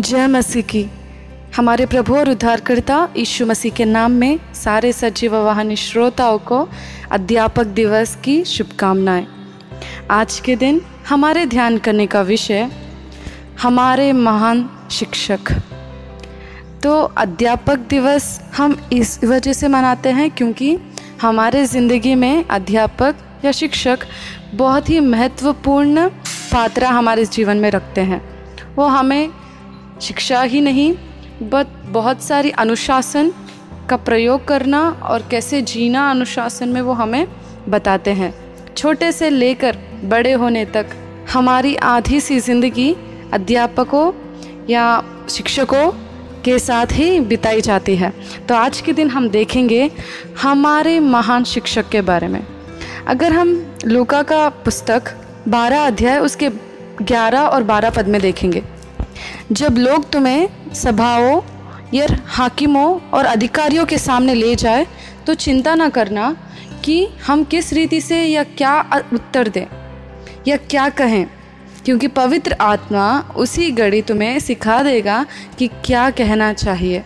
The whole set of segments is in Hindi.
जय मसीह की। हमारे प्रभु और उद्धारकर्ता यीशु मसीह के नाम में सारे सजीव वाहन श्रोताओं को अध्यापक दिवस की शुभकामनाएँ। आज के दिन हमारे ध्यान करने का विषय, हमारे महान शिक्षक। तो अध्यापक दिवस हम इस वजह से मनाते हैं क्योंकि हमारे ज़िंदगी में अध्यापक या शिक्षक बहुत ही महत्वपूर्ण पात्रा हमारे जीवन में रखते हैं। वो हमें शिक्षा ही नहीं, बट बहुत सारी अनुशासन का प्रयोग करना और कैसे जीना अनुशासन में वो हमें बताते हैं। छोटे से लेकर बड़े होने तक हमारी आधी सी ज़िंदगी अध्यापकों या शिक्षकों के साथ ही बिताई जाती है। तो आज के दिन हम देखेंगे हमारे महान शिक्षक के बारे में। अगर हम लूका का पुस्तक 12 अध्याय उसके 11 और 12 पद में देखेंगे जब लोग तुम्हें सभाओं, या हाकिमों और अधिकारियों के सामने ले जाए तो चिंता ना करना कि हम किस रीति से या क्या उत्तर दें, या क्या कहें, क्योंकि पवित्र आत्मा उसी घड़ी तुम्हें सिखा देगा कि क्या कहना चाहिए।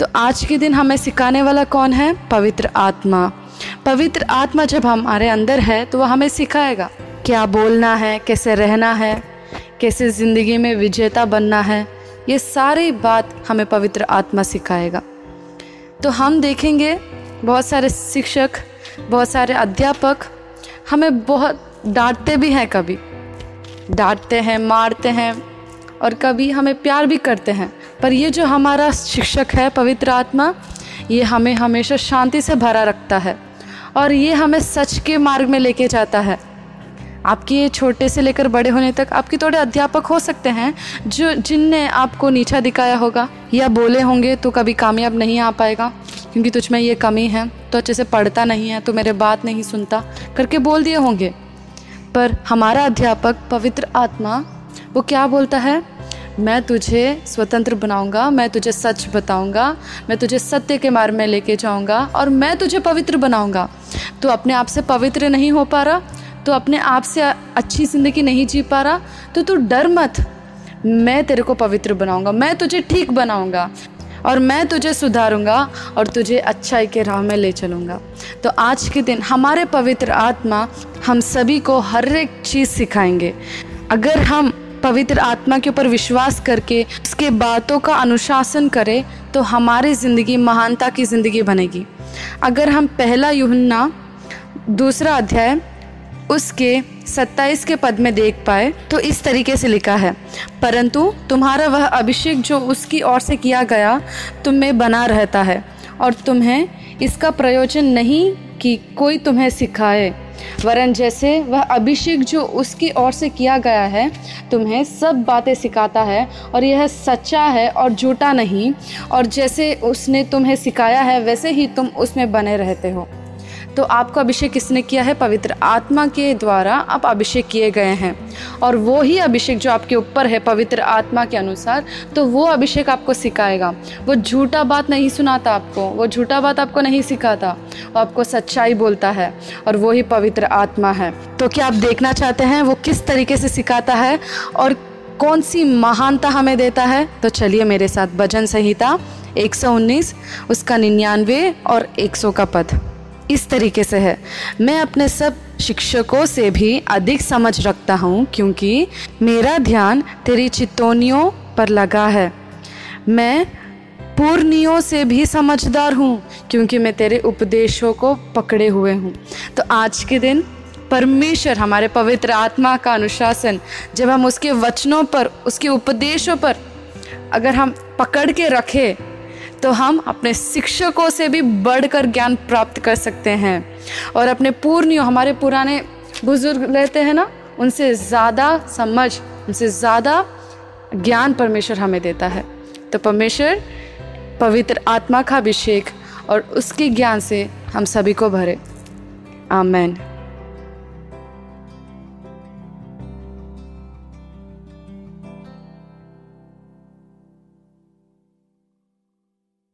तो आज के दिन हमें सिखाने वाला कौन है? पवित्र आत्मा। पवित्र आत्मा जब हमारे अंदर है तो वह हमें सिखाएगा, क्या बोलना है, कैसे रहना है कैसे ज़िंदगी में विजेता बनना है, ये सारी बात हमें पवित्र आत्मा सिखाएगा। तो हम देखेंगे, बहुत सारे शिक्षक, बहुत सारे अध्यापक, हमें बहुत डांटते भी हैं कभी। डांटते हैं, मारते हैं, और कभी हमें प्यार भी करते हैं। पर ये जो हमारा शिक्षक है, पवित्र आत्मा, ये हमें हमेशा शांति से भरा रखता है। और ये हमें सच के मार्ग में लेके जाता है। आपके छोटे से लेकर बड़े होने तक आपके थोड़े अध्यापक हो सकते हैं, जो, जिनने आपको नीचा दिखाया होगा या बोले होंगे तो कभी कामयाब नहीं आ पाएगा, क्योंकि तुझ में ये कमी है तो अच्छे से पढ़ता नहीं है तो मेरे बात नहीं सुनता, करके बोल दिए होंगे। पर हमारा अध्यापक पवित्र आत्मा, वो क्या बोलता है? मैं तुझे स्वतंत्र बनाऊँगा, मैं तुझे सच बताऊँगा, मैं तुझे सत्य के मार्ग में लेके जाऊँगा और मैं तुझे पवित्र बनाऊँगा। तो अपने आप से पवित्र नहीं हो पा रहा तो अपने आप से अच्छी ज़िंदगी नहीं जी पा रहा तो तू डर मत। मैं तेरे को पवित्र बनाऊँगा, मैं तुझे ठीक बनाऊँगा और मैं तुझे सुधारूँगा और तुझे अच्छाई के राह में ले चलूँगा। तो आज के दिन हमारे पवित्र आत्मा हम सभी को हर एक चीज़ सिखाएँगे। अगर हम पवित्र आत्मा के ऊपर विश्वास करके उसके बातों का अनुशासन करें तो हमारी ज़िंदगी महानता की ज़िंदगी बनेगी। अगर हम पहला युहन्ना दूसरा अध्याय उसके 27 के पद में देख पाए तो इस तरीके से लिखा है, परंतु तुम्हारा वह अभिषेक जो उसकी ओर से किया गया, तुम में बना रहता है, और तुम्हें इसका प्रयोजन नहीं कि कोई तुम्हें सिखाए। वरन जैसे वह अभिषेक जो उसकी ओर से किया गया है, तुम्हें सब बातें सिखाता है, और यह सच्चा है और झूठा नहीं, और जैसे उसने तुम्हें सिखाया है, वैसे ही तुम उसमें बने रहते हो। तो आपका अभिषेक किसने किया है? पवित्र आत्मा के द्वारा आप अभिषेक किए गए हैं। और वो ही अभिषेक जो आपके ऊपर है, पवित्र आत्मा के अनुसार तो वो अभिषेक आपको सिखाएगा। वो झूठा बात नहीं सुनाता आपको, वो झूठा बात आपको नहीं सिखाता, वो आपको सच्चाई बोलता है, और वो ही पवित्र आत्मा है। तो क्या आप देखना चाहते हैं वो किस तरीके से सिखाता है, और कौन सी महानता हमें देता है? तो चलिए मेरे साथ भजन संहिता 119 उसका निन्यानवे और 100 का पद। इस तरीके से है। मैं अपने सब शिक्षकों से भी अधिक समझ रखता हूँ क्योंकि मेरा ध्यान तेरी चितौनियों पर लगा है। मैं पूर्णियों से भी समझदार हूँ क्योंकि मैं तेरे उपदेशों को पकड़े हुए हूँ। तो आज के दिन परमेश्वर, हमारे पवित्र आत्मा का अनुशासन, जब हम उसके वचनों पर, उसके उपदेशों पर अगर हम पकड़ के रखें तो हम अपने शिक्षकों से भी बढ़कर ज्ञान प्राप्त कर सकते हैं। और अपने पूर्णियों, हमारे पुराने बुज़ुर्ग रहते हैं ना, उनसे ज़्यादा समझ, उनसे ज़्यादा ज्ञान परमेश्वर हमें देता है। तो परमेश्वर, पवित्र आत्मा का अभिषेक और उसके ज्ञान से हम सभी को भरे। आमेन।